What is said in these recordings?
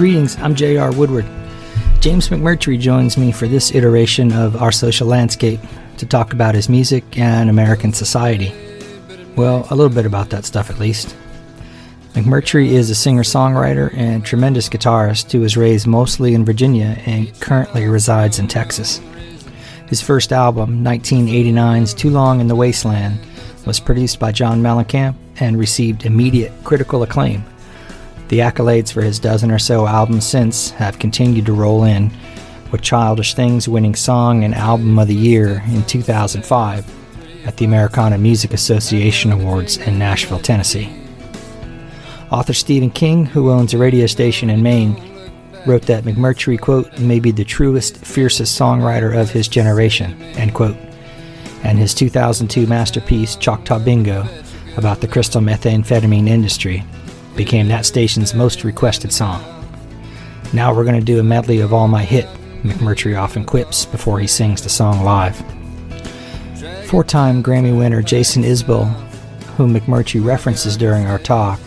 Greetings, I'm J.R. Woodward. James McMurtry joins me for this iteration of Our Social Landscape to talk about his music and American society. Well, a little bit about that stuff at least. McMurtry is a singer songwriter and tremendous guitarist who was raised mostly in Virginia and currently resides in Texas. His first album, 1989's Too Long in the Wasteland, was produced by John Mellencamp and received immediate critical acclaim. The accolades for his dozen or so albums since have continued to roll in, with Childish Things winning Song and Album of the Year in 2005 at the Americana Music Association Awards in Nashville, Tennessee. Author Stephen King, who owns a radio station in Maine, wrote that McMurtry, quote, may be the truest, fiercest songwriter of his generation, end quote. And his 2002 masterpiece, Choctaw Bingo, about the crystal methamphetamine industry, became that station's most requested song. Now we're going to do a medley of All My Hit, McMurtry often quips before he sings the song live. Four time Grammy winner Jason Isbell, whom McMurtry references during our talk,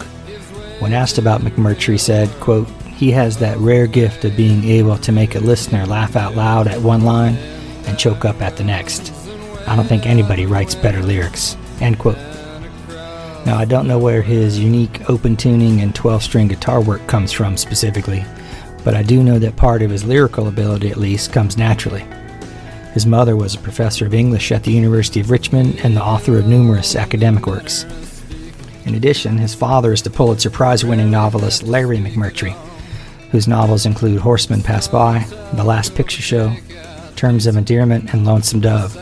when asked about McMurtry, said, quote, He has that rare gift of being able to make a listener laugh out loud at one line and choke up at the next. I don't think anybody writes better lyrics. End quote. Now, I don't know where his unique open tuning and 12 string guitar work comes from specifically, but I do know that part of his lyrical ability, at least, comes naturally. His mother was a professor of English at the University of Richmond and the author of numerous academic works. In addition, his father is the Pulitzer Prize winning novelist Larry McMurtry, whose novels include Horseman Pass By, The Last Picture Show, Terms of Endearment, and Lonesome Dove,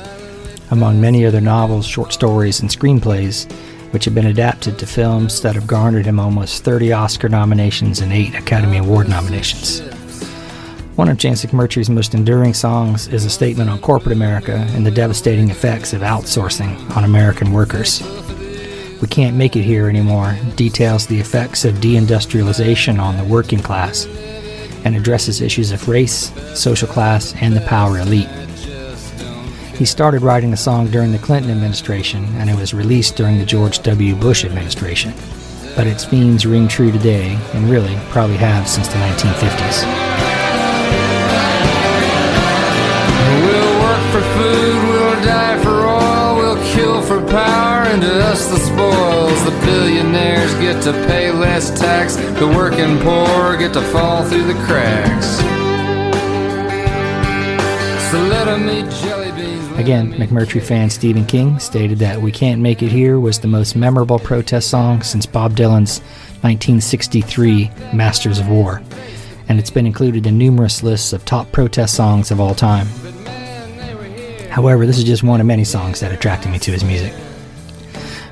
among many other novels, short stories, and screenplays, which have been adapted to films that have garnered him almost 30 Oscar nominations and 8 Academy Award nominations. One of James McMurtry's most enduring songs is a statement on corporate America and the devastating effects of outsourcing on American workers. We Can't Make It Here Anymore details the effects of deindustrialization on the working class and addresses issues of race, social class, and the power elite. He started writing the song during the Clinton administration and it was released during the George W. Bush administration. But its themes ring true today and really probably have since the 1950s. We'll work for food, we'll die for oil, we'll kill for power, and to us the spoils. The billionaires get to pay less tax, the working poor get to fall through the cracks. So let 'em eat jelly. Again, McMurtry fan Stephen King stated that We Can't Make It Here was the most memorable protest song since Bob Dylan's 1963 Masters of War, and it's been included in numerous lists of top protest songs of all time. However, this is just one of many songs that attracted me to his music.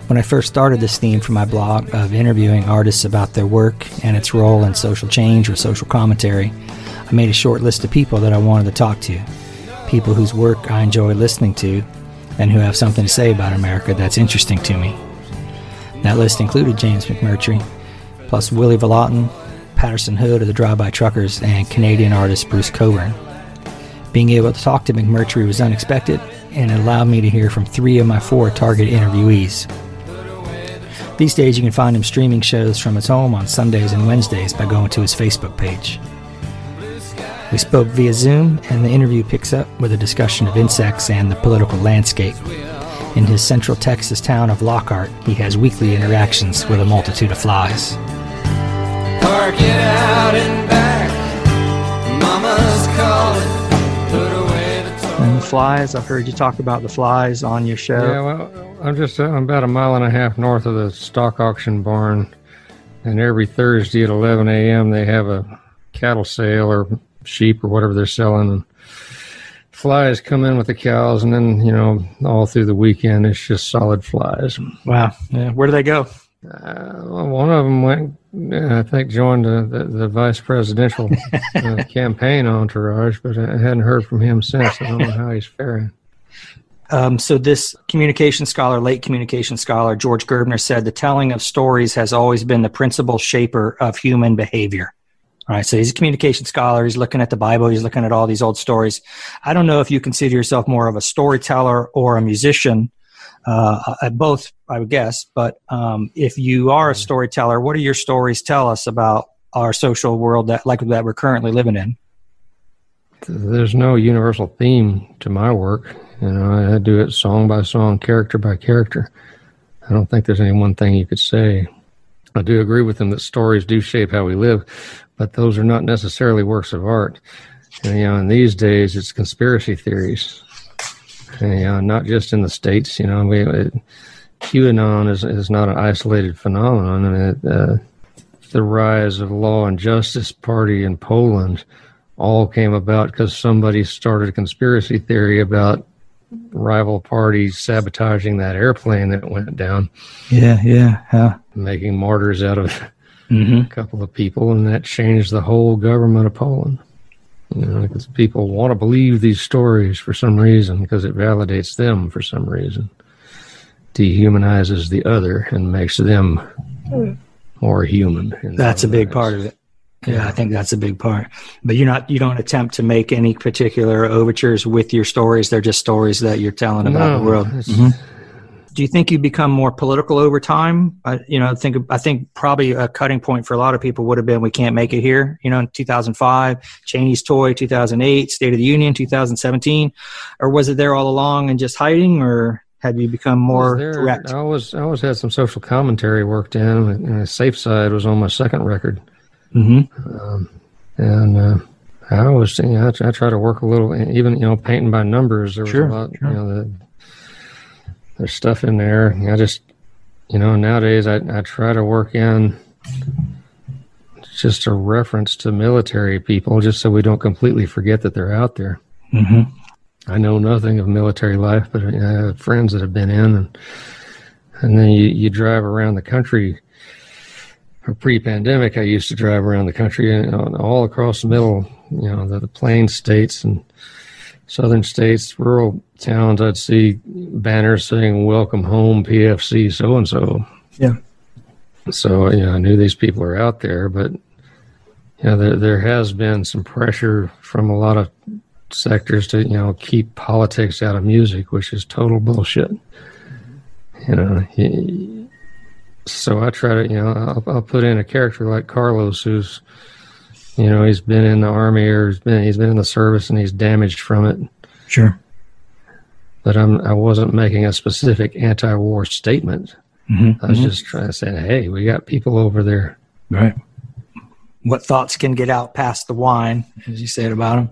When I first started this theme for my blog of interviewing artists about their work and its role in social change or social commentary, I made a short list of people that I wanted to talk to. People whose work I enjoy listening to and who have something to say about America that's interesting to me. That list included James McMurtry, plus Willy Vlautin, Patterson Hood of the Drive-By Truckers, and Canadian artist Bruce Cockburn. Being able to talk to McMurtry was unexpected, and it allowed me to hear from three of my four target interviewees. These days, you can find him streaming shows from his home on Sundays and Wednesdays by going to his Facebook page. We spoke via Zoom, and the interview picks up with a discussion of insects and the political landscape. In his central Texas town of Lockhart, he has weekly interactions with a multitude of flies. Park it out and back. Mama's calling. Put away the. And the flies, I've heard you talk about the flies on your show. Yeah, well, I'm just uh, I'm about a mile and a half north of the stock auction barn, and every Thursday at 11 a.m. they have a cattle sale or sheep or whatever they're selling, and flies come in with the cows, and then you know all through the weekend it's just solid flies. Wow. Yeah. Where do they go? Uh, well, one of them went, uh, I think, joined the, the, the vice presidential uh, campaign entourage, but I hadn't heard from him since. I don't know how he's faring. Um, so this communication scholar, late communication scholar, George Gerbner said the telling of stories has always been the principal shaper of human behavior. All right, so he's a communication scholar. He's looking at the Bible. He's looking at all these old stories. I don't know if you consider yourself more of a storyteller or a musician. Uh, both, I would guess. But um, if you are a storyteller, what do your stories tell us about our social world that like that we're currently living in. There's no universal theme to my work. You know, I do it song by song, character by character. I don't think there's any one thing you could say. I do agree with him that stories do shape how we live, but those are not necessarily works of art. And, you know, in these days, it's conspiracy theories. And, you know, not just in the states. You know, we it, QAnon is is not an isolated phenomenon. I mean, it, uh, the rise of Law and Justice Party in Poland all came about because somebody started a conspiracy theory about rival parties sabotaging that airplane that went down. Yeah, yeah, yeah. Making martyrs out of Mm-hmm. a couple of people, and that changed the whole government of Poland. You know, because people want to believe these stories for some reason because it validates them for some reason, dehumanizes the other, and makes them more human. That's a big ways. part of it. Yeah, I think that's a big part. But you're not you don't attempt to make any particular overtures with your stories. They're just stories that you're telling about the world. it's- Mhm. Do you think you become more political over time? I, you know, think I think probably a cutting point for a lot of people would have been we can't make it here. You know, in 2005, Cheney's toy, 2008, State of the Union, 2017, or was it there all along and just hiding, or have you become more was there- direct? I always, I always had some social commentary worked in. And the Safe Side was on my second record, Mm-hmm. um, and uh, I always, you know, I, try- I try to work a little, even you know, painting by numbers. There was Sure, a lot, sure. you know, the, there's stuff in there. I just, you know, nowadays I, I try to work in just a reference to military people, just so we don't completely forget that they're out there. Mm-hmm. I know nothing of military life, but I have friends that have been in, and and then you, you drive around the country. Pre-pandemic, I used to drive around the country and uh, all across the middle, you know, the, the plain states and southern states, rural towns. I'd see banners saying "Welcome home, PFC, so and so." Yeah. So you know, I knew these people are out there, but you know, there there has been some pressure from a lot of sectors to you know keep politics out of music, which is total bullshit. You know, he, so I try to you know I'll, I'll put in a character like Carlos, who's you know he's been in the army or he's been he's been in the service and he's damaged from it, Sure. But I'm I wasn't making a specific anti-war statement. Mm-hmm. I was just trying to say, hey, we got people over there. Right. What thoughts can get out past the wine, as you said about them.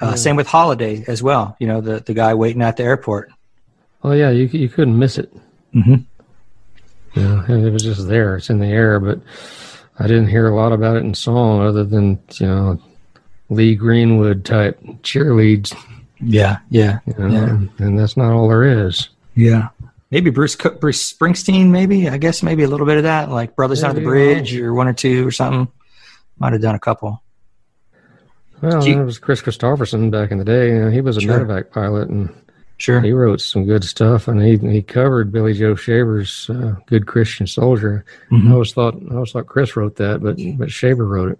Uh, Same with Holiday as well. You know, the, the guy waiting at the airport. Oh yeah, you you couldn't miss it. Mm-hmm. You know, it was just there. It's in the air, but I didn't hear a lot about it in song, other than you know, Lee Greenwood type cheerleads. Yeah, yeah, You know, Yeah. and, and that's not all there is. yeah. Maybe Bruce Co- Bruce Springsteen. Maybe I guess maybe a little bit of that, like Brothers Under the Maybe, Bridge, or one or two, or something. Might have done a couple. Well, Do you- there was Kris Kristofferson back in the day. You know, he was a Sure. medevac pilot, and Sure. he wrote some good stuff. And he he covered Billy Joe Shaver's uh, "Good Christian Soldier." I Mhm. always thought I always thought Kris wrote that, but but Shaver wrote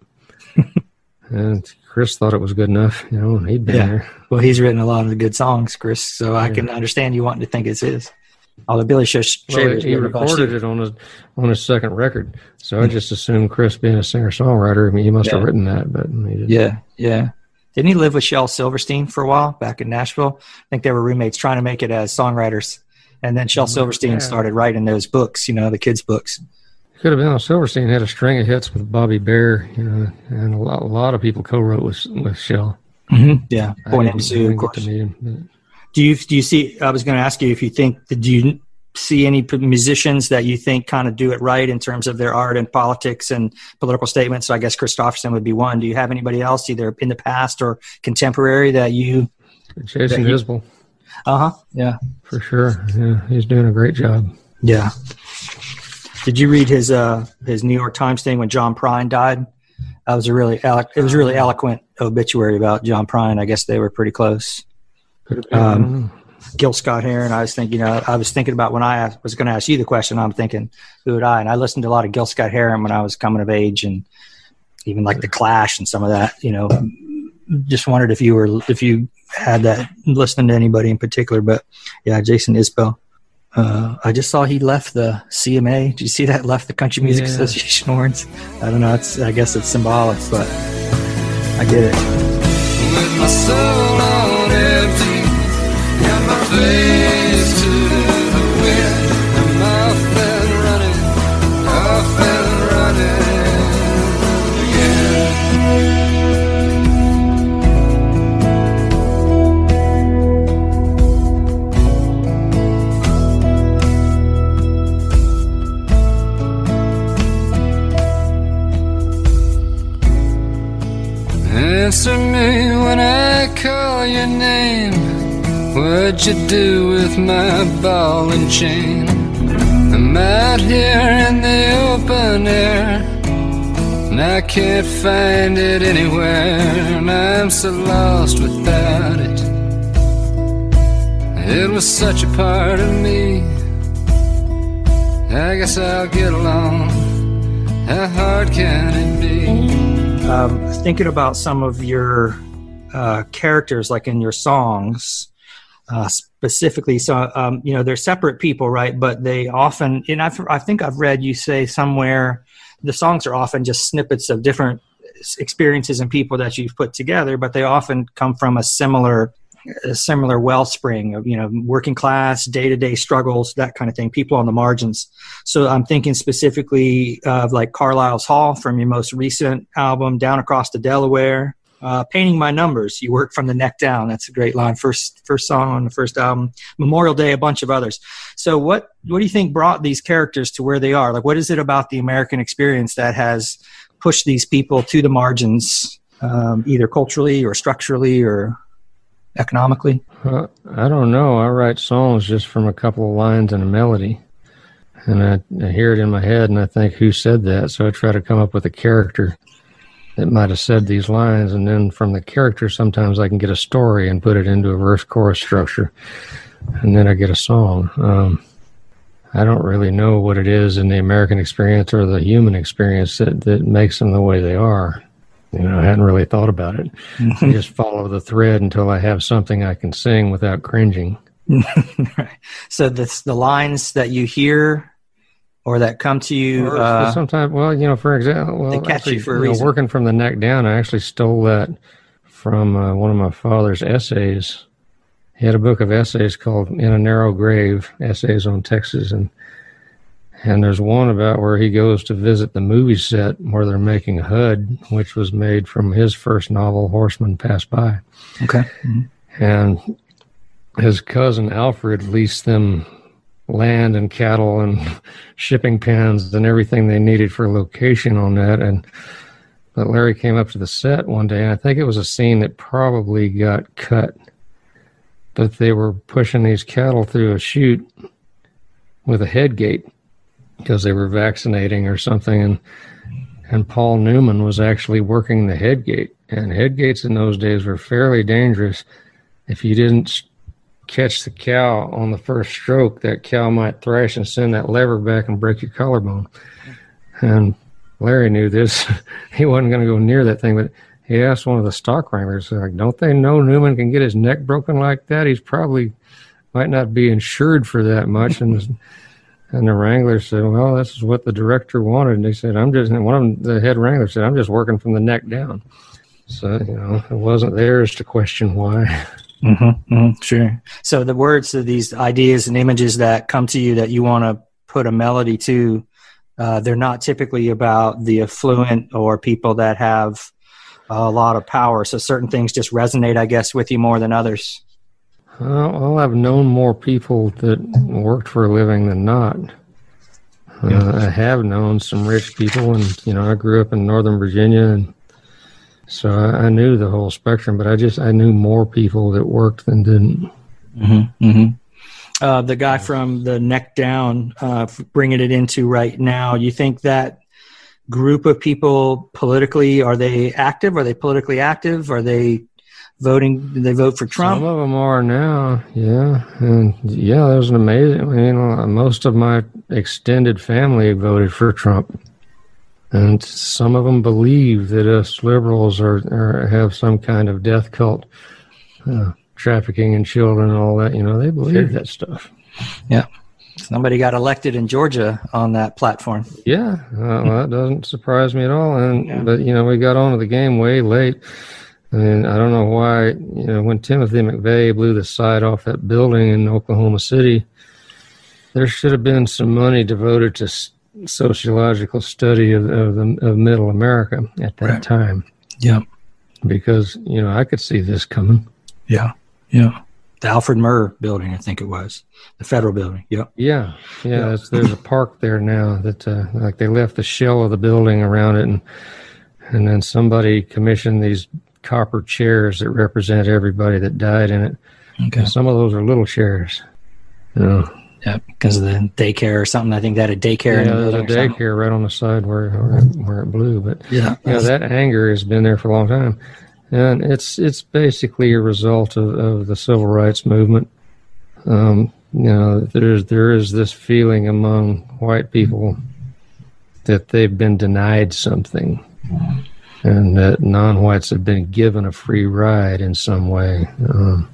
it, and Kris thought it was good enough. You know, he'd been Yeah. there. Well, he's written a lot of good songs, Kris. So I can understand you wanting to think it's his. Although Billy Sh- Well, he bunch recorded it on his on his second record, so I just assumed Kris, being a singer songwriter, I mean, he must have written that, but he didn't. Yeah, yeah. Didn't he live with Shel Silverstein for a while back in Nashville? I think they were roommates trying to make it as songwriters. And then Shel mm-hmm. Silverstein yeah. started writing those books, you know, the kids' books. Could have been. Silverstein had a string of hits with Bobby Bare, you know, and a lot, a lot of people co-wrote with with Shel. Mm-hmm. Yeah, I Boy didn't- Named I Sue, didn't of course. meet him, but- Do you do you see? I was going to ask you if you think do you see any musicians that you think kind of do it right in terms of their art and politics and political statements? So I guess Kristofferson would be one. Do you have anybody else either in the past or contemporary that you? Jason That he- Isbell, Uh huh. Yeah. for sure. Yeah, he's doing a great job. Yeah. Did you read his uh his New York Times thing when John Prine died? That was a really elo- it was a really eloquent obituary about John Prine. I guess they were pretty close. Could have been, Um, I don't know. Gil Scott Heron. I was thinking, you know, I was thinking about when I asked, was going to ask you the question. I'm thinking, who would I? And I listened to a lot of Gil Scott Heron when I was coming of age, and even like the Clash and some of that. You know, just wondered if you were if you had that listening to anybody in particular. But yeah, Jason Isbell. Uh, I just saw he left the CMA. Did you see that? Left the Country Music Yeah. Association awards. I don't know. It's I guess it's symbolic, but I get it. What'd you do with my ball and chain? I'm out here in the open air, and I can't find it anywhere, and I'm so lost without it. It was such a part of me. I guess I'll get along. How hard can it be? um, thinking about some of your uh, characters, like in your songs, uh, specifically. So, um, you know, they're separate people, right? But they often, and I've, I think I've read you say somewhere, the songs are often just snippets of different experiences and people that you've put together, but they often come from a similar a similar wellspring of you know working class day-to-day struggles that kind of thing people on the margins so i'm thinking specifically of like carlisle's haul from your most recent album down across the delaware uh, painting my numbers you work from the neck down that's a great line first first song on the first album memorial day a bunch of others so what what do you think brought these characters to where they are like what is it about the american experience that has pushed these people to the margins um, either culturally or structurally or economically Uh, I don't know. I write songs just from a couple of lines and a melody. And I, I hear it in my head and I think, who said that? So I try to come up with a character that might have said these lines. And then from the character, sometimes I can get a story and put it into a verse chorus structure. And then I get a song. Um, I don't really know what it is in the American experience or the human experience that, that makes them the way they are. You know, I hadn't really thought about it. I just follow the thread until I have something I can sing without cringing. right. So the the lines that you hear or that come to you, uh, sometimes, well, you know, for example, well, They catch actually, you for a know, reason. working from the neck down, I actually stole that from uh, one of my father's essays. He had a book of essays called "In a Narrow Grave: Essays on Texas," and and there's one about where he goes to visit the movie set where they're making HUD, which was made from his first novel, Horseman Pass By. okay, and his cousin Alfred leased them land and cattle and shipping pens and everything they needed for location on that. And but Larry came up to the set one day, and I think it was a scene that probably got cut. But they were pushing these cattle through a chute with a head gate because they were vaccinating or something, and and Paul Newman was actually working the head gate. And head gates in those days were fairly dangerous if you didn't catch the cow on the first stroke, that cow might thrash and send that lever back and break your collarbone. And Larry knew this. he wasn't going to go near that thing, but he asked one of the stock wranglers, like, don't they know Newman can get his neck broken like that? He's probably might not be insured for that much. And and the wrangler said, well, this is what the director wanted. And they said, I'm just, one of them, the head wrangler said, I'm just working from the neck down. So, you know, it wasn't theirs to question why. mm-hmm, mm-hmm, sure. So the words of these ideas and images that come to you that you want to put a melody to, uh, they're not typically about the affluent or people that have a lot of power. So certain things just resonate, I guess, with you more than others. Well, well, I've known more people that worked for a living than not. Uh, I have known some rich people, and you know, I grew up in Northern Virginia, and so I, I knew the whole spectrum. But I just I knew more people that worked than didn't. Mm-hmm, mm-hmm. Uh, the guy from the neck down, uh, bringing it into right now. You think that group of people politically are they active? Are they politically active? Are they voting? Do they vote for Trump? Some of them are now, yeah, and yeah, that was an amazing. You mean, uh, most of my extended family voted for Trump, and some of them believe that us liberals are, are have some kind of death cult, uh, trafficking in children, and all that. You know, they believe Sure. that stuff. Yeah. Somebody got elected in Georgia on that platform. Yeah, uh, well, that doesn't surprise me at all. And Yeah. but you know, we got onto the game way late. I mean, I don't know why. You know, when Timothy McVeigh blew the side off that building in Oklahoma City, there should have been some money devoted to sociological study of of, the, of Middle America at that Right. time, Yeah. because you know I could see this coming. Yeah. Yeah. The Alfred Murrah building, I think it was. The federal building. Yep. Yeah, yeah. Yeah. There's a park there now that uh, like they left the shell of the building around it, and and then somebody commissioned these copper chairs that represent everybody that died in it. Okay. And some of those are little chairs. You know, Yeah, because of the daycare or something. I think they had a daycare yeah, the there's a something. daycare right on the side where where it, where it blew, but Yeah. you know that anger has been there for a long time, and it's it's basically a result of, of the civil rights movement. Um, you know, there's there is this feeling among white people that they've been denied something, and that non-whites have been given a free ride in some way. Um,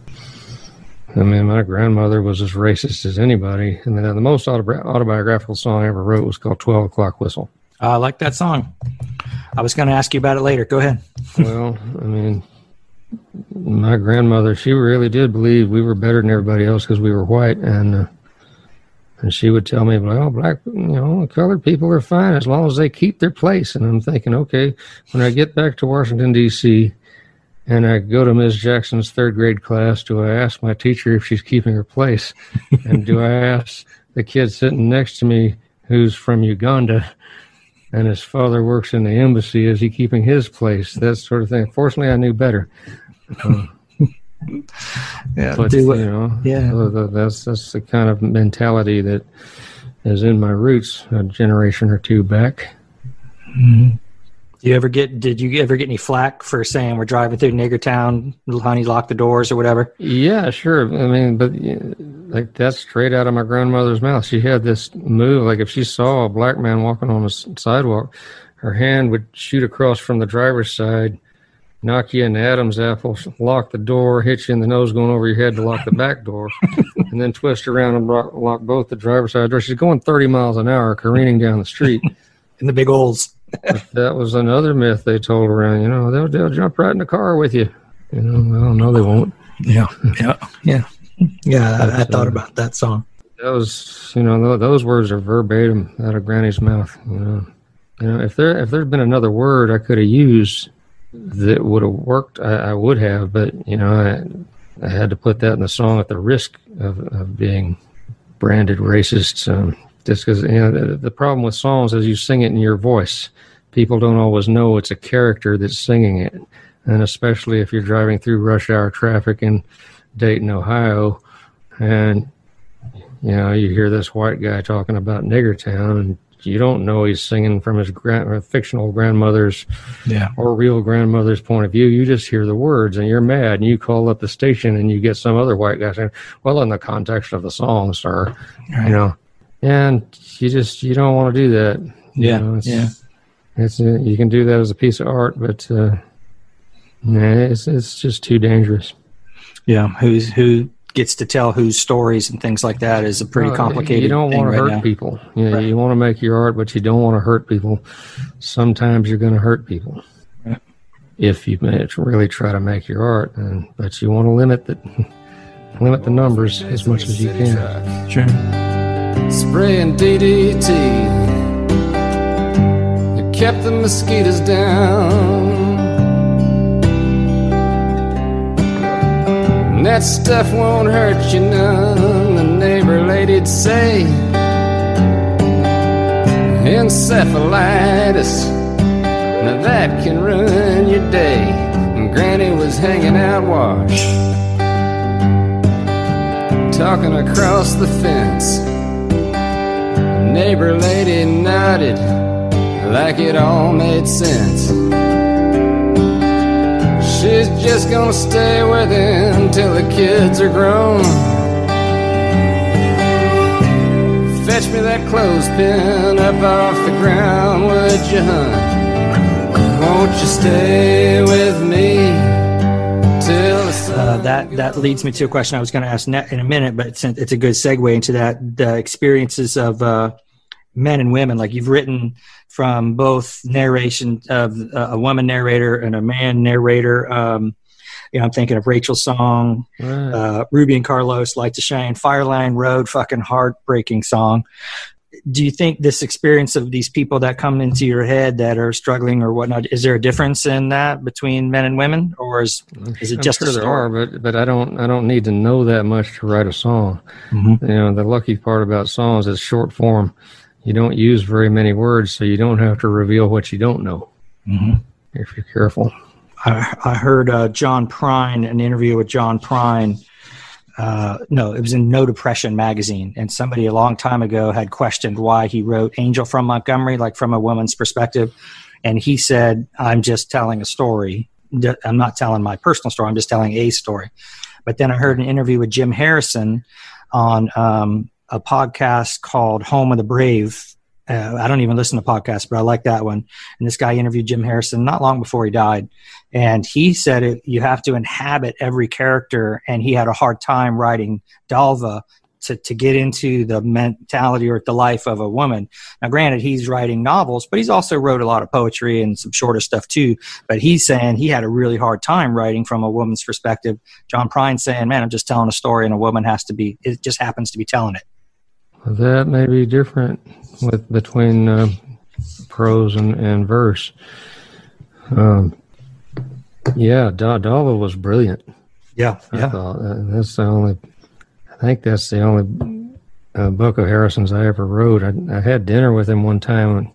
I mean, my grandmother was as racist as anybody, and then the most autobi- autobiographical song I ever wrote was called "12 O'clock Whistle." I like that song. I was going to ask you about it later. Go ahead. well, I mean, my grandmother, she really did believe we were better than everybody else because we were white, and uh, and she would tell me, "Well, black, you know, colored people are fine as long as they keep their place." And I'm thinking, okay, when I get back to Washington D.C. and I go to Ms. Jackson's third grade class, do I ask my teacher if she's keeping her place, and do I ask the kid sitting next to me who's from Uganda? and his father works in the embassy. Is he keeping his place? That sort of thing. Fortunately, I knew better. Yeah. But do you know, Yeah. uh, that's that's the kind of mentality that is in my roots a generation or two back. You ever get? Did you ever get any flack for saying we're driving through Nigger Town, honey, lock the doors or whatever? Yeah, sure. I mean, but like that's straight out of my grandmother's mouth. She had this move, like if she saw a black man walking on the sidewalk, her hand would shoot across from the driver's side, knock you in the Adam's apple, lock the door, hit you in the nose going over your head to lock the back door, and then twist around and lock, lock both the driver's side doors. She's going 30 miles an hour, careening down the street. In the big holes. That was another myth they told around. You know, they'll, they'll jump right in the car with you. You know, well, no, they won't. Yeah. Yeah. Yeah. Yeah. I, I thought uh, about that song. That was, you know, th- those words are verbatim out of Granny's mouth. You know, you know, if there if there'd been another word I could have used that would have worked, I, I would have. But you know, I, I had to put that in the song at the risk of, of being branded racist. Um, just because you know the, the problem with songs is you sing it in your voice. People don't always know it's a character that's singing it, and especially if you're driving through rush hour traffic in Dayton, Ohio, and you know, you hear this white guy talking about Nigger Town, and you don't know he's singing from his grand, fictional grandmother's Yeah. or real grandmother's point of view. You just hear the words, and you're mad, and you call up the station, and you get some other white guy saying, "Well, in the context of the song, sir," Right. you know, and you just you don't want to do that. You Yeah, know, it's, yeah. It's uh, you can do that as a piece of art, but uh, nah, it's it's just too dangerous. Yeah. Who's who gets to tell whose stories and things like that is a pretty No, complicated. You don't want to right hurt now. people. You, know, Right. you want to make your art, but you don't want to hurt people. Sometimes you're going to hurt people Right. if you really try to make your art, and but you want to limit the limit the numbers as much as you can. Sure. Spraying DDT. It kept the mosquitoes down. And that stuff won't hurt you none, the neighbor lady'd say. Encephalitis, now that can ruin your day. And Granny was hanging out wash, talking across the fence. Neighbor lady nodded like it all made sense. She's just gonna stay with him till the kids are grown. Fetch me that clothespin up off the ground, would you, hun? Won't you stay with me? Uh, that that leads me to a question I was going to ask in a minute, but it's, it's a good segue into that the experiences of uh, men and women. Like you've written from both narration of uh, a woman narrator and a man narrator. Um, you know, I'm thinking of Rachel's song, right. uh, Ruby and Carlos, Light to Shine, Fireline Road, fucking heartbreaking song do you think this experience of these people that come into your head that are struggling or whatnot is there a difference in that between men and women or is is it I'm just sure there are but but i don't i don't need to know that much to write a song. Mm-hmm. you know the lucky part about songs is short form. You don't use very many words so you don't have to reveal what you don't know. Mm-hmm. if you're careful. I, I heard uh, john prine an interview with john prine uh, no, it was in No Depression magazine, and somebody a long time ago had questioned why he wrote "Angel from Montgomery," like from a woman's perspective, and he said, "I'm just telling a story. I'm not telling my personal story. I'm just telling a story." But then I heard an interview with Jim Harrison on um, a podcast called Home of the Brave uh, I don't even listen to podcasts, but I like that one. And this guy interviewed Jim Harrison not long before he died. And he said it, you have to inhabit every character. And he had a hard time writing Dalva to, to get into the mentality or the life of a woman. Now, granted, he's writing novels, but he's also wrote a lot of poetry and some shorter stuff too. But he's saying he had a really hard time writing from a woman's perspective. John Prine saying, man, I'm just telling a story and a woman has to be, it just happens to be telling it. That may be different with between uh, prose and, and verse. Um, yeah, da- Dalva was brilliant. Yeah, yeah. Thought. That's the only. I think that's the only uh, book of Harrison's I ever wrote. I, I, had dinner with him one time. And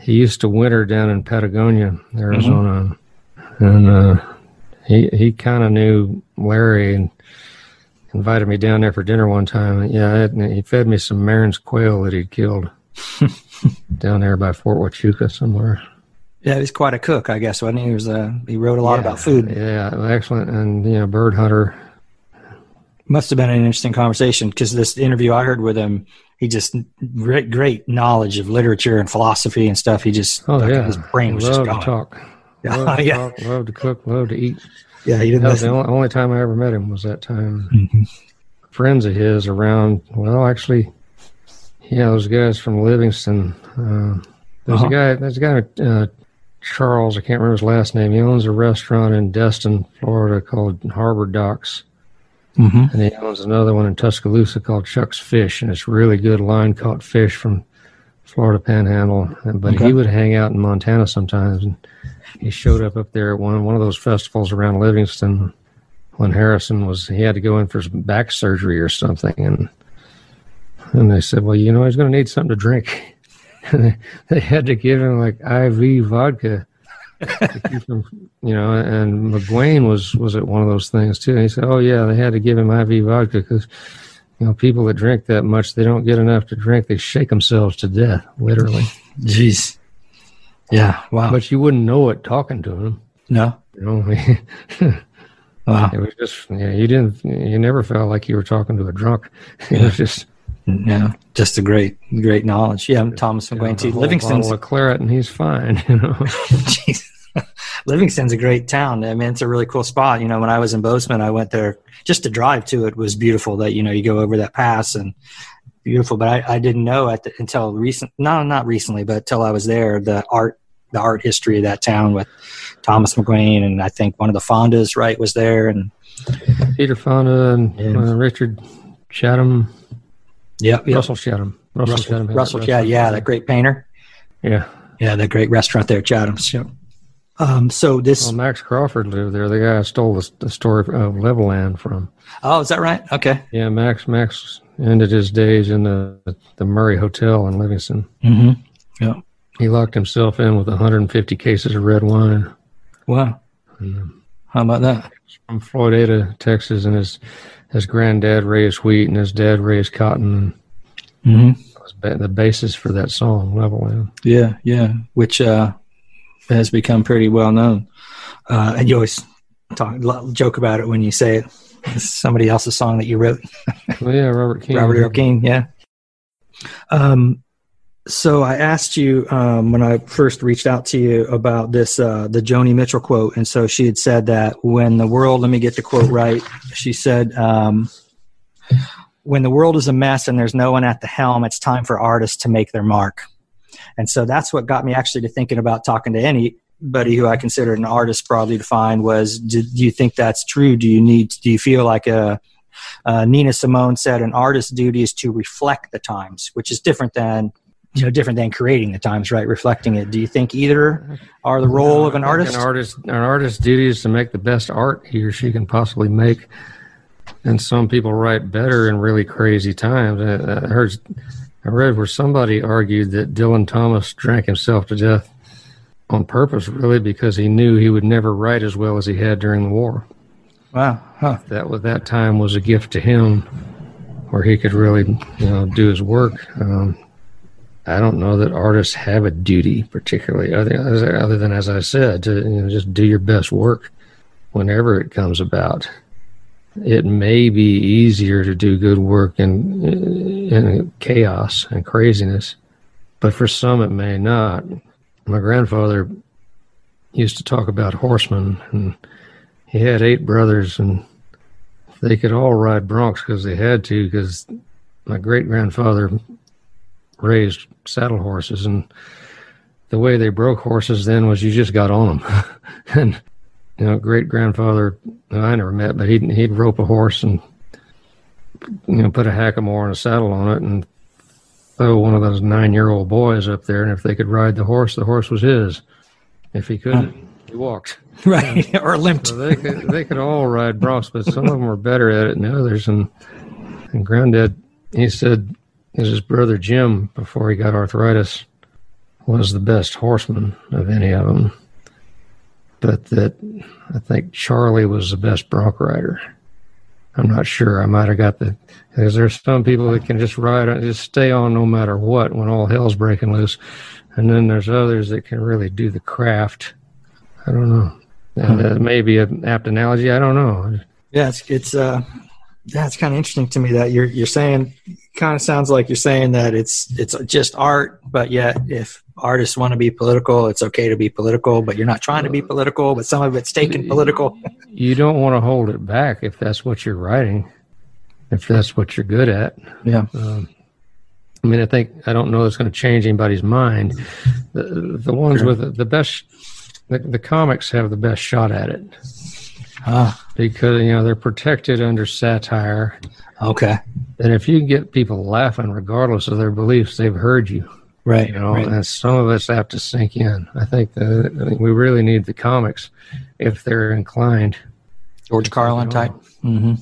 he used to winter down in Patagonia, Arizona, mm-hmm. and uh, he he kind of knew Larry and invited me down there for dinner one time. Yeah, he fed me some Mearns' quail that he'd killed down there by Fort Huachuca somewhere. Yeah, he's quite a cook, I guess. Wasn't he? He was uh, he wrote a lot yeah, about food. Yeah, excellent, and you know, bird hunter. Must have been an interesting conversation because this interview I heard with him, he just great, great knowledge of literature and philosophy and stuff. He just, oh yeah, his brain was just going. to talk. Love to yeah, talk, love to cook, love to eat. Yeah, he didn't. That was the only, only, time I ever met him was that time. Mm-hmm. Friends of his around. Well, actually, yeah, those guys from Livingston. Uh, there's uh-huh. a guy. There's a guy. Uh, Charles. I can't remember his last name. He owns a restaurant in Destin, Florida, called Harbor Docks. Mm-hmm. And he owns another one in Tuscaloosa called Chuck's Fish, and it's really good line caught fish from Florida Panhandle. But okay. he would hang out in Montana sometimes, and he showed up up there at one one of those festivals around Livingston when Harrison was he had to go in for some back surgery or something, and and they said, well, you know, he's going to need something to drink. they had to give him like IV vodka. him, you know, and McGuane was was at one of those things too. And he said, "Oh yeah, they had to give him IV vodka because, you know, people that drink that much, they don't get enough to drink. They shake themselves to death, literally." Jeez. Yeah. Wow. But you wouldn't know it talking to him. No. You know, wow. It was just yeah. You didn't. You never felt like you were talking to a drunk. It was just. Yeah, just a great, great knowledge. Yeah, I'm Thomas McGuane too. Livingston's a claret, and he's fine. You know, Livingston's a great town. I mean, it's a really cool spot. You know, when I was in Bozeman, I went there just to drive to it was beautiful. That you know, you go over that pass and beautiful. But I, I didn't know at the, until recent, no, not recently, but until I was there, the art, the art history of that town with Thomas McGuane, and I think one of the Fondas, right, was there, and Peter Fonda and yeah. uh, Richard Chatham. Yeah, Russell Chatham. Russell, Russell Chatham. Russell Chatham. Yeah, that great painter. Yeah. Yeah, that great restaurant there, Chatham's. Yeah. Um, so this. Well, Max Crawford lived there. The guy I stole the, the story of Levelland from. Oh, is that right? Okay. Yeah, Max. Max ended his days in the the Murray Hotel in Livingston. Mm-hmm. Yeah. He locked himself in with 150 cases of red wine. Wow. Um, How about that? From Floydada, Texas, and his his granddad raised wheat and his dad raised cotton. Mm-hmm. That was the basis for that song, Levelland. Yeah, yeah, which uh, has become pretty well known. Uh, and you always talk joke about it when you say it. Somebody else's song that you wrote. well, yeah, Robert Keen. Robert Earl Keen, yeah. Um, So I asked you um, when I first reached out to you about this, uh, the Joni Mitchell quote, and so she had said that when the world, let me get the quote right. She said, um, "When the world is a mess and there's no one at the helm, it's time for artists to make their mark." And so that's what got me actually to thinking about talking to anybody who I considered an artist broadly defined. Was do, do you think that's true? Do you need? Do you feel like a uh, Nina Simone said an artist's duty is to reflect the times, which is different than you know different than creating the times, right? Reflecting it. Do you think either are the role of an artist? An artist, an artist's duty is to make the best art he or she can possibly make. And some people write better in really crazy times. I, I heard, I read where somebody argued that Dylan Thomas drank himself to death on purpose, really, because he knew he would never write as well as he had during the war. Wow, huh. That was that time was a gift to him, where he could really, you know, do his work. Um, I don't know that artists have a duty, particularly other, other than, as I said, to you know, just do your best work whenever it comes about. It may be easier to do good work in, in chaos and craziness, but for some it may not. My grandfather used to talk about horsemen, and he had eight brothers, and they could all ride broncs because they had to, because my great grandfather raised saddle horses, and the way they broke horses then was you just got on them. and you know, great grandfather I never met, but he'd he'd rope a horse and you know put a hackamore and a saddle on it and throw one of those nine year old boys up there, and if they could ride the horse, the horse was his. If he couldn't, he walked. Right, or limped. So they could they could all ride broncs, but some of them were better at it than others. And and granddad, he said his brother Jim, before he got arthritis, was the best horseman of any of them. But that I think Charlie was the best bronc rider. I'm not sure. I might have got the because there's some people that can just ride on, just stay on no matter what when all hell's breaking loose, and then there's others that can really do the craft. I don't know. And uh, maybe an apt analogy. I don't know. Yeah, it's it's uh, yeah, it's kind of interesting to me that you're you're saying kind of sounds like you're saying that it's it's just art, but yet if artists want to be political, it's okay to be political, but you're not trying to be political, but some of it's taken political. You don't want to hold it back if that's what you're writing, if that's what you're good at. Yeah. Um, I mean, I think I don't know it's going to change anybody's mind. The the ones Sure. with the, the best, the, the comics have the best shot at it Ah, because you know they're protected under satire, okay. and if you can get people laughing regardless of their beliefs, they've heard you. Right. You know, right. and some of us have to sink in. I think that I think we really need the comics if they're inclined. George Carlin type. Mm-hmm.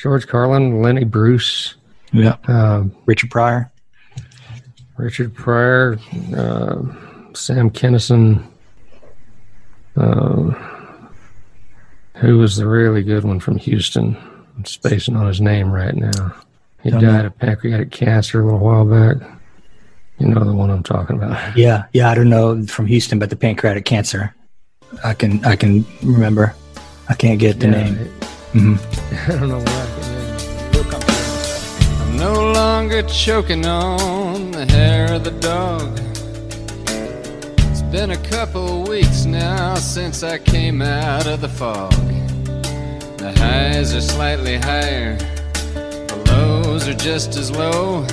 George Carlin, Lenny Bruce, Yeah. um, Richard Pryor. Richard Pryor, uh, Sam Kinison. Uh, who was the really good one from Houston? I'm spacing on his name right now. He Don't died know. of pancreatic cancer a little while back. You know the one I'm talking about. Yeah, yeah. I don't know from Houston, but the pancreatic cancer. I can I can remember. I can't get the Yeah, name. it- hmm I don't know why. I can't I'm no longer choking on the hair of the dog. Been a couple weeks now since I came out of the fog. The highs are slightly higher, the lows are just as low.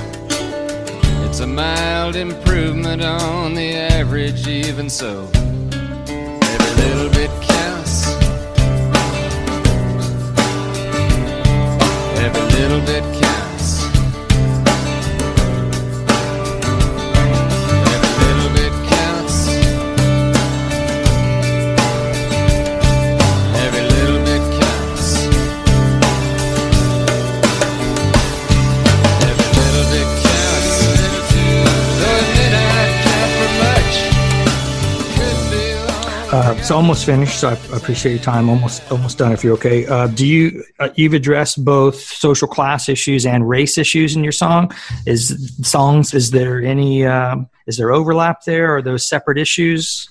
It's a mild improvement on the average, even so. It's almost finished, so I appreciate your time. Almost almost done. If you're okay, uh, do you uh, you've addressed both social class issues and race issues in your song? Is songs? Is there any? Um, is there overlap there? Are those separate issues?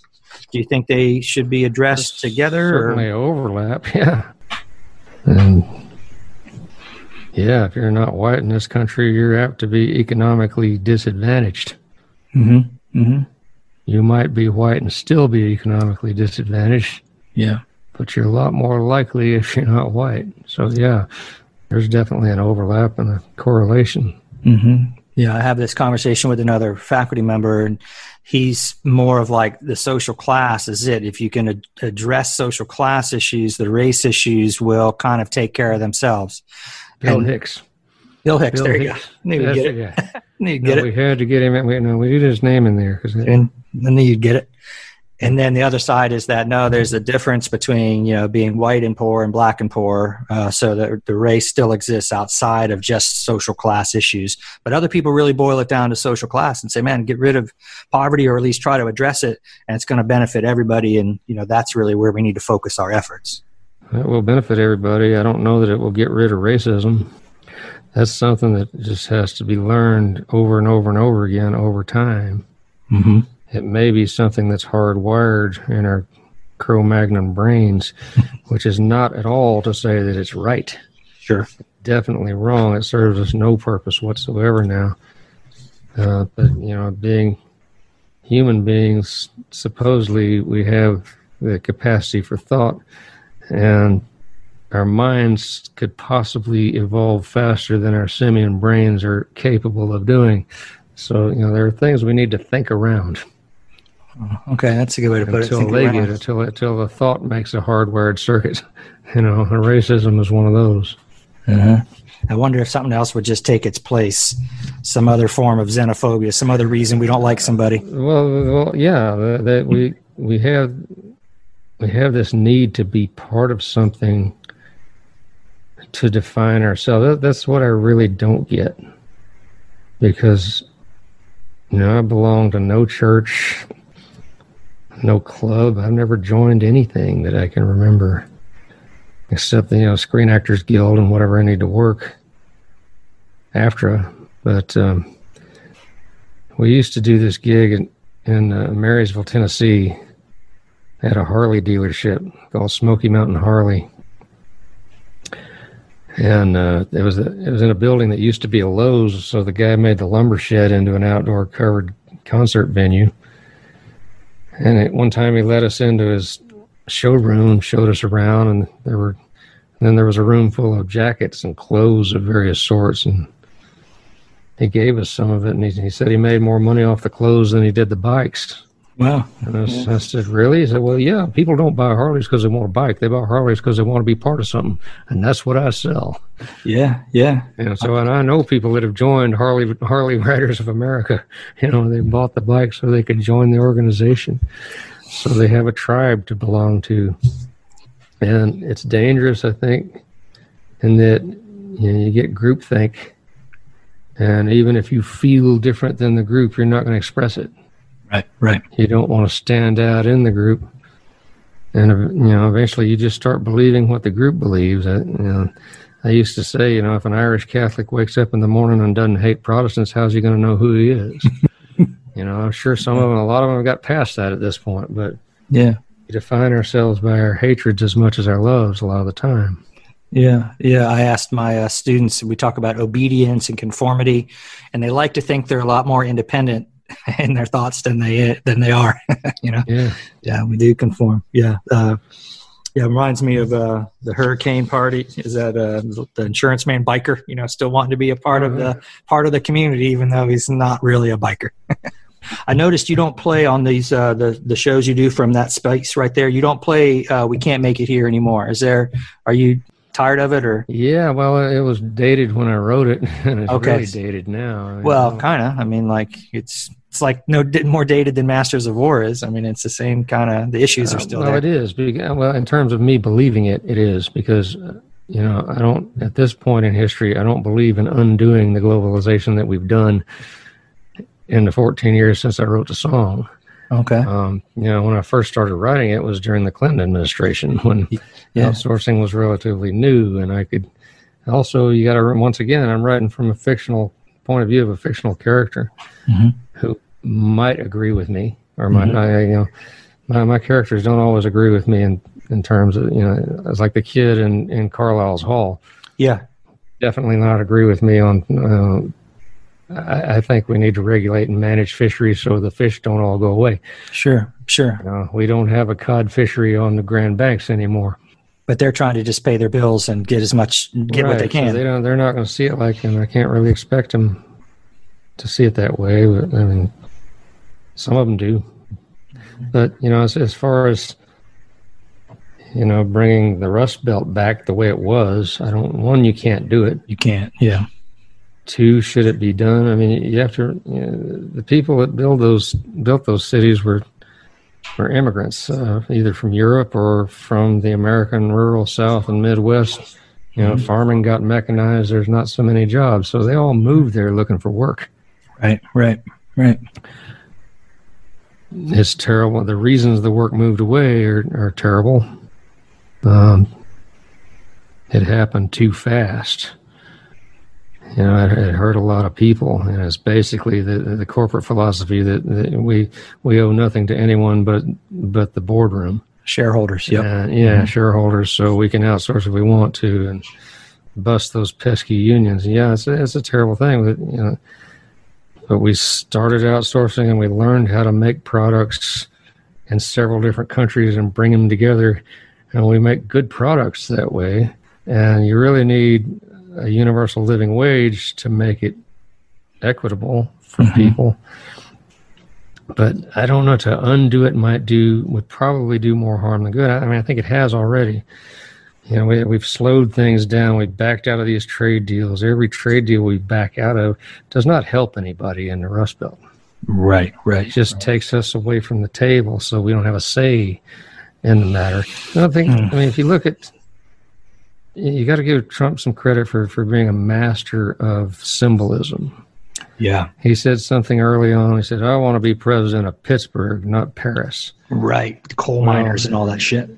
Do you think they should be addressed together? certainly Or? overlap. Yeah, and yeah, if you're not white in this country, you're apt to be economically disadvantaged. Mm-hmm. Mm-hmm. You might be white and still be economically disadvantaged, Yeah. but you're a lot more likely if you're not white. So yeah, there's definitely an overlap and a correlation. Mm-hmm. Yeah, I have this conversation with another faculty member, and he's more of like the social class is it. If you can ad- address social class issues, the race issues will kind of take care of themselves. Bill And- Hicks. Bill Hicks, Bill there you go. Hicks. Knew get it, yeah. Knew you'd No, get it. we had to get him. in- We, no, we needed his name in there because and then you'd get it. And then the other side is that no, there's a difference between you know being white and poor and black and poor, uh, so that the race still exists outside of just social class issues. But other people really boil it down to social class and say, man, get rid of poverty or at least try to address it, and it's going to benefit everybody. And you know that's really where we need to focus our efforts. That will benefit everybody. I don't know that it will get rid of racism. That's something that just has to be learned over and over and over again over time. Mm-hmm. It may be something that's hardwired in our Cro Magnon brains, which is not at all to say that it's right. Sure. Definitely wrong. It serves us no purpose whatsoever now. Uh, but, you know, being human beings, supposedly we have the capacity for thought and our minds could possibly evolve faster than our simian brains are capable of doing. So, you know, there are things we need to think around Okay, that's a good way to put until it. Think they get it, until, until the thought makes a hardwired circuit. You know, and racism is one of those. Uh-huh. I wonder if something else would just take its place, some other form of xenophobia, some other reason we don't like somebody. Well, well yeah, that, that we we have we have this need to be part of something to define ourselves. That, that's what I really don't get because you know I belong to no church, no club. I've never joined anything that I can remember, except the you know Screen Actors Guild and whatever I need to work after. But um, we used to do this gig in, in uh, Maryville, Tennessee, at a Harley dealership called Smoky Mountain Harley. And uh, it was a, it was in a building that used to be a Lowe's, so the guy made the lumber shed into an outdoor covered concert venue. And at one time, he let us into his showroom, showed us around, and there were and then there was a room full of jackets and clothes of various sorts, and he gave us some of it, and he, he said he made more money off the clothes than he did the bikes. Wow. And I, I said, really? He said, well, yeah, people don't buy Harleys because they want a bike. They buy Harleys because they want to be part of something. And that's what I sell. Yeah, yeah. And so, and I know people that have joined Harley, Harley Riders of America. You know, they bought the bike so they could join the organization. So they have a tribe to belong to. And it's dangerous, I think, in that you, know, you get groupthink. And even if you feel different than the group, you're not going to express it Right, right. you don't want to stand out in the group. And uh, you know eventually you just start believing what the group believes. I, you know, I used to say you know if an irish catholic wakes up in the morning and doesn't hate protestants how's he going to know who he is? You know i'm sure some of them a lot of them got past that at this point but Yeah, we define ourselves by our hatreds as much as our loves a lot of the time. Yeah, yeah. I asked my uh, students, we talk about obedience and conformity, and they like to think they're a lot more independent in their thoughts than they than they are. you know, yeah yeah, we do conform. Yeah, uh, yeah. It reminds me of uh, the hurricane party. Is that uh, the insurance man biker? You know, still wanting to be a part of the part of the community, even though he's not really a biker. I noticed you don't play on these uh, the the shows you do from that space right there. You don't play. Uh, we can't make it here anymore. Is there? Are you tired of it or? yeah well it was dated when i wrote it and it's Okay. really dated now Well, kind of. I mean, like it's it's like no more dated than Masters of War is. I mean, it's the same kind of. The issues are Uh, still well, there. it is. Well, in terms of me believing it, it is because uh, you know I don't at this point in history I don't believe in undoing the globalization that we've done in the 14 years since I wrote the song. Okay. Um, you know, when I first started writing it was during the Clinton administration when Yeah. outsourcing was relatively new, and I could also you got to once again I'm writing from a fictional point of view of a fictional character Mhm. who might agree with me or might Mhm. I, you know my, my characters don't always agree with me in in terms of you know it's like the kid in in Carlisle's Haul Yeah. definitely not agree with me on uh, I, I think we need to regulate and manage fisheries so the fish don't all go away. Sure, sure. Uh, we don't have a cod fishery on the Grand Banks anymore. But they're trying to just pay their bills and get as much, get what they Right, so can. They don't. They're not going to see it like him. I can't really expect them to see it that way. But, I mean, some of them do. But you know, as, as far as you know, bringing the Rust Belt back the way it was, I don't. One, you can't do it. you can't. Yeah. Two, should it be done? I mean, you have to. You know, the people that build those built those cities were were immigrants, uh, either from Europe or from the American rural South and Midwest. You know, farming got mechanized. There's not so many jobs, so they all moved there looking for work. Right. Right. Right. It's terrible. The reasons the work moved away are, are terrible. Um, it happened too fast. You know, it, it hurt a lot of people, and it's basically the the corporate philosophy that, that we we owe nothing to anyone but but the boardroom. Shareholders. Yep. Uh, yeah, shareholders, so we can outsource if we want to and bust those pesky unions. Yeah, it's a, it's a terrible thing. But, you know, but we started outsourcing and we learned how to make products in several different countries and bring them together, and we make good products that way. And you really need a universal living wage to make it equitable for mm-hmm. people but I don't know to undo it might do would probably do more harm than good. I mean, I think it has already. You know, we, we've slowed things down. We backed out of these trade deals. Every trade deal we back out of does not help anybody in the Rust Belt. Right. Right. It just takes us away from the table, so we don't have a say in the matter. I don't think. I hmm. mean, if you look at, you got to give Trump some credit for for being a master of symbolism. Yeah. He said something early on. He said, "I want to be president of Pittsburgh, not Paris." Right. The coal miners and all that shit.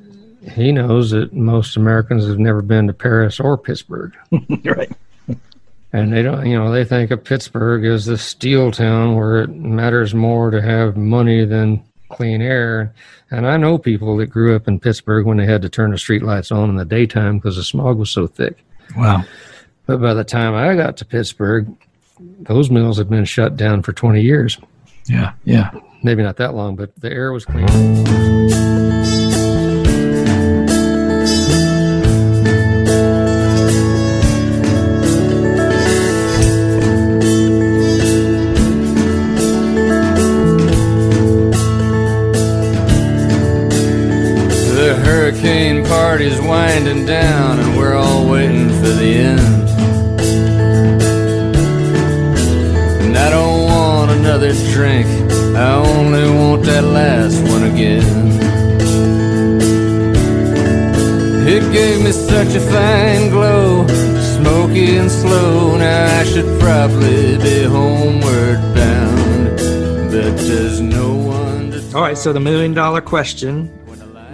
He knows that most Americans have never been to Paris or Pittsburgh, right. and they don't. You know, they think of Pittsburgh as the steel town where it matters more to have money than clean air. And I know people that grew up in Pittsburgh when they had to turn the street lights on in the daytime because the smog was so thick. Wow. But by the time I got to Pittsburgh, those mills had been shut down for 20 years. Yeah. Yeah. maybe not that long, but the air was clean. So the million dollar question,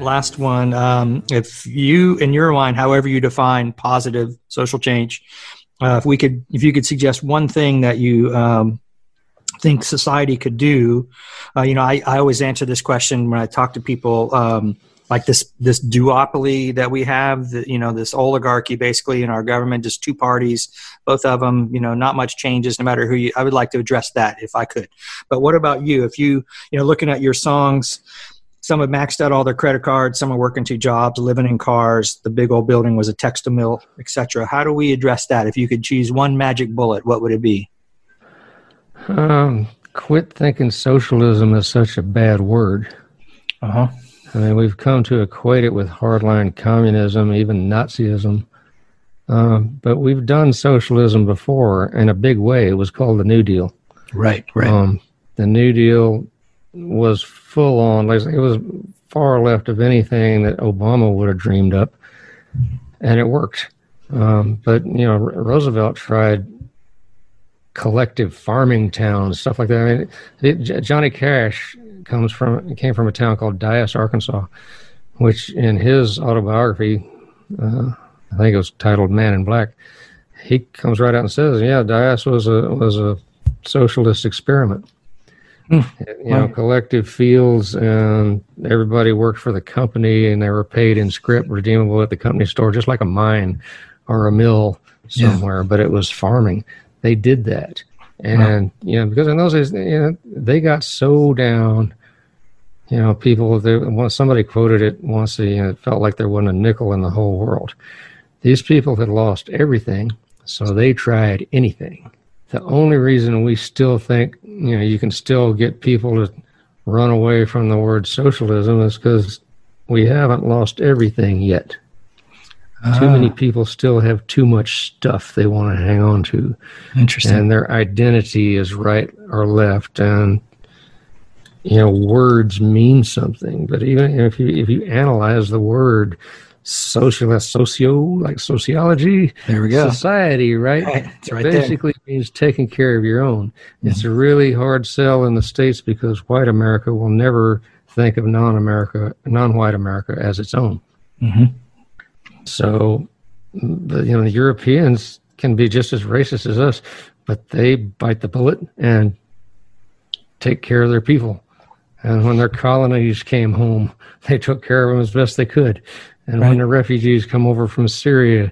last one. Um, if you, in your mind, however you define positive social change, uh, if we could, if you could suggest one thing that you um, think society could do, uh, you know, I, I always answer this question when I talk to people. Um, like this this duopoly that we have, the, you know, this oligarchy basically in our government, just two parties, both of them, you know, not much changes no matter who you. I would like to address that if I could. But what about you? If you, you know, looking at your songs, some have maxed out all their credit cards, some are working two jobs, living in cars. The big old building was a textile mill, etc. How do we address that? If you could choose one magic bullet, what would it be? Um, quit thinking socialism is such a bad word. Uh huh. I mean, we've come to equate it with hardline communism, even Nazism. Um, but we've done socialism before in a big way. It was called the New Deal. Right. Right. Um, the New Deal was full on. It was far left of anything that Obama would have dreamed up, and it worked. Um, but you know, R- Roosevelt tried collective farming towns, stuff like that. I mean, it, Johnny Cash comes from came from a town called Dyess, Arkansas, which in his autobiography, uh, I think it was titled "Man in Black." He comes right out and says, "Yeah, Dyess was a was a socialist experiment." You know, collective fields, and everybody worked for the company, and they were paid in script, redeemable at the company store, just like a mine or a mill Yeah. somewhere. But it was farming. They did that. And you know, because in those days, you know, they got so down. You know, people. They, once somebody quoted it once. You know, it felt like there wasn't a nickel in the whole world. These people had lost everything, so they tried anything. The only reason we still think you know you can still get people to run away from the word socialism is because we haven't lost everything yet. Too many people still have too much stuff they want to hang on to, Interesting. and their identity is right or left, and you know words mean something. But even if you if you analyze the word socialist, socio like sociology, there we go. society, right? Right, it's It right there. basically means taking care of your own. It's a really hard sell in the states because white America will never think of non-America, non-white America as its own. hmm So, the, you know, the Europeans can be just as racist as us, but they bite the bullet and take care of their people. And when their colonies came home, they took care of them as best they could. And Right. when the refugees come over from Syria,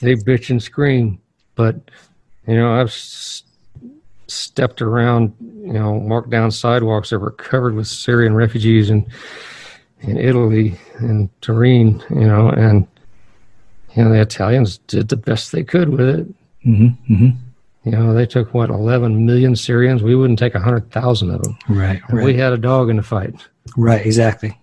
they bitch and scream. But, you know, I've s- stepped around, you know, walked down sidewalks that were covered with Syrian refugees and in Italy and Turin, you know, and you know the Italians did the best they could with it. hmm hmm You know, they took what eleven million Syrians. We wouldn't take a hundred thousand of them. Right. Right. We had a dog in the fight. Right, exactly.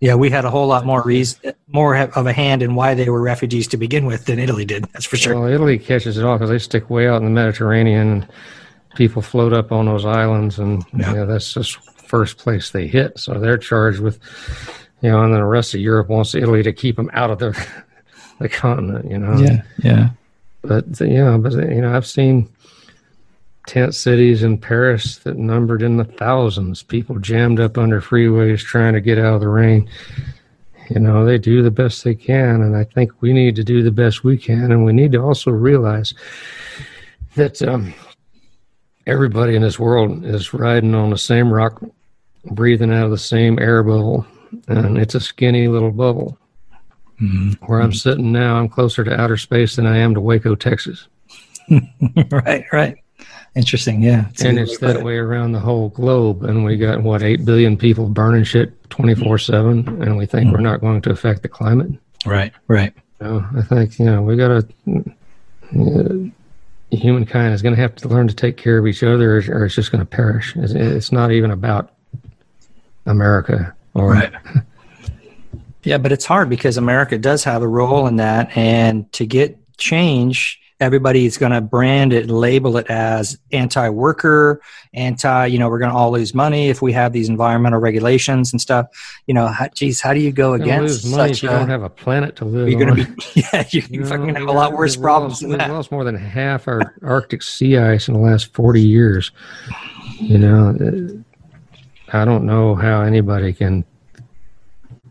Yeah, we had a whole lot more reason, more of a hand in why they were refugees to begin with than Italy did. That's for sure. Well, Italy catches it all because they stick way out in the Mediterranean, and people float up on those islands, and Yeah. you know, that's just first place they hit. So they're charged with, you know, and then the rest of Europe wants Italy to keep them out of the the continent. You know. yeah. Yeah. But you know, but you know, I've seen tent cities in Paris that numbered in the thousands. People jammed up under freeways trying to get out of the rain. You know, they do the best they can, and I think we need to do the best we can, and we need to also realize that um, everybody in this world is riding on the same rock, breathing out of the same air bubble, and it's a skinny little bubble. Where I'm sitting now, I'm closer to outer space than I am to Waco, Texas. right, right. Interesting. Yeah. It's and it's that way around the whole globe. And we got what eight billion people burning shit twenty four seven, and we think we're not going to affect the climate. Right, right. So I think you know we got to. Uh, humankind is going to have to learn to take care of each other, or, it's just going to perish. It's not even about America or Right. Yeah, but it's hard because America does have a role in that. And to get change, everybody's going to brand it and label it as anti worker, anti, you know, we're going to all lose money if we have these environmental regulations and stuff. You know, how, geez, how do you go You're against lose money if such you a. don't have a planet to live You're on. going to be, yeah, you, you You fucking know, have a lot worse we've problems lost- than we've lost more than half our Arctic sea ice in the last 40 years. You know, uh, I don't know how anybody can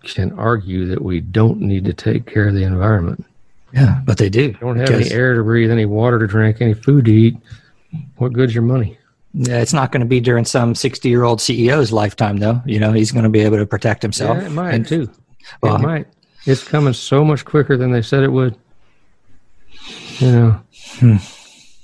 can argue that we don't need to take care of the environment. Yeah, but they do. Don't have any air to breathe, any water to drink, any food to eat. What good's your money? Yeah, it's not going to be during some 60 year old CEO's lifetime, though. You know, he's going to be able to protect himself. Yeah, it might And- too. Well, it might. It's coming so much quicker than they said it would. You know, Hmm.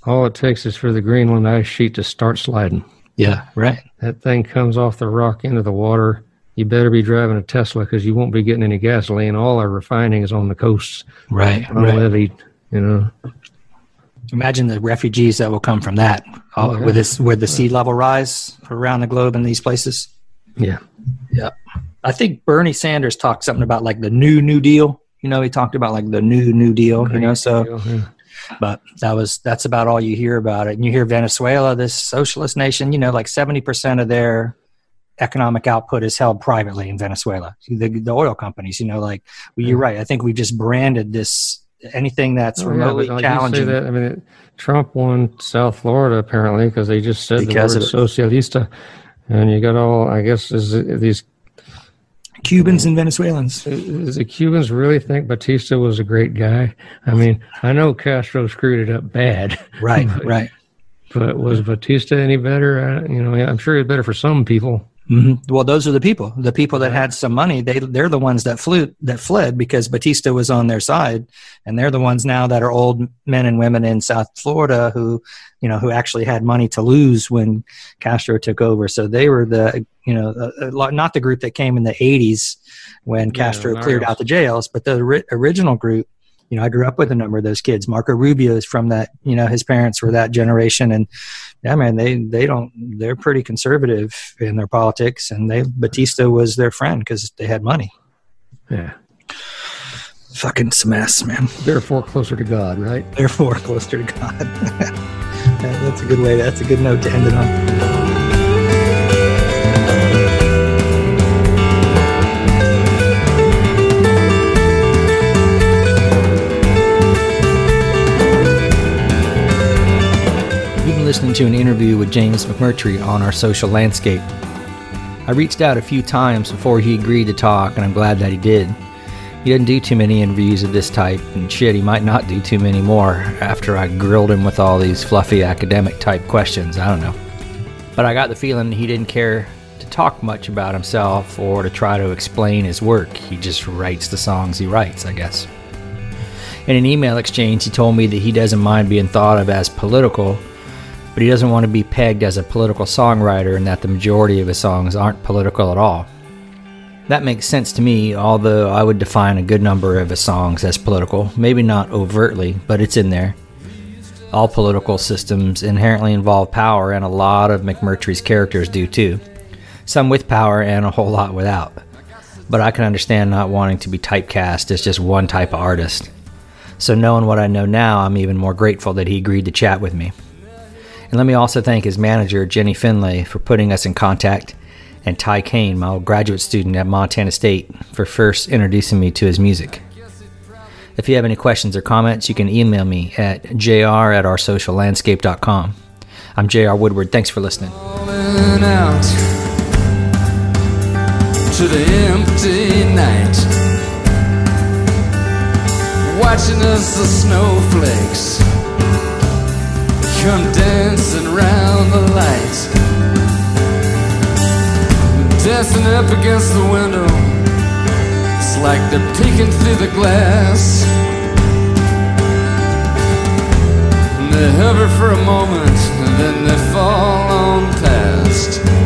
all it takes is for the Greenland ice sheet to start sliding. Yeah, right. That thing comes off the rock into the water. You better be driving a Tesla because you won't be getting any gasoline. All our refining is on the coasts, Right. right. You know, Imagine the refugees that will come from that Oh, yeah. with this with the sea level rise around the globe in these places. yeah. Yeah. I think Bernie Sanders talked something about like the new New Deal. You know, he talked about like the new New Deal. You know, so Yeah. But that was that's about all you hear about it. And you hear Venezuela, this socialist nation. You know, like seventy percent of their economic output is held privately in Venezuela. The, the oil companies. You know, like well, you're right. I think we've just branded this anything that's Oh, remotely but like you say challenging. that, I mean, it, Trump won South Florida apparently because they just said Because the word of socialista, and you got all. I guess is these Cubans and Venezuelans. Does the Cubans really think Batista was a great guy? I mean, I know Castro screwed it up bad, Right, right. but was Batista any better? I, you know, I'm sure he was better for some people. Mm-hmm. Well, those are the people. The people that had some money. They they're the ones that flew that fled because Batista was on their side, and they're the ones now that are old men and women in South Florida who, you know, who actually had money to lose when Castro took over. So they were the you know uh, uh not the group that came in the '80s when Castro yeah, cleared out the jails, but the ri- original group you know, I grew up with a number of those kids. Marco Rubio is from that, you know, his parents were that generation. And yeah, man, they, they don't, they're pretty conservative in their politics. And they, Batista was their friend because they had money. Yeah. Fucking some mess, man. Therefore, closer to God, right? Therefore, closer to God. that's a good way. That's a good note to end it on. Listening to an interview with James McMurtry on our social landscape. I reached out a few times before he agreed to talk, and I'm glad that he did. He doesn't do too many interviews of this type, and shit, he might not do too many more after I grilled him with all these fluffy academic type questions. I don't know. But I got the feeling he didn't care to talk much about himself or to try to explain his work. He just writes the songs he writes, I guess. In an email exchange, he told me that he doesn't mind being thought of as political but he doesn't want to be pegged as a political songwriter and that the majority of his songs aren't political at all. That makes sense to me, although I would define a good number of his songs as political, maybe not overtly, but it's in there. All political systems inherently involve power, and a lot of McMurtry's characters do too. Some with power and a whole lot without. But I can understand not wanting to be typecast as just one type of artist. So, knowing what I know now, I'm even more grateful that he agreed to chat with me. And let me also thank his manager, Jenny Finlay, for putting us in contact, and Ty Kane, my old graduate student at Montana State, for first introducing me to his music. If you have any questions or comments, you can email me at jr at oursociallandscape.com. I'm JR Woodward. Thanks for listening. to the empty night. Watching as the snowflakes come dancing round the lights. Dancing up against the window. It's like they're peeking through the glass. And they hover for a moment and then they fall on past.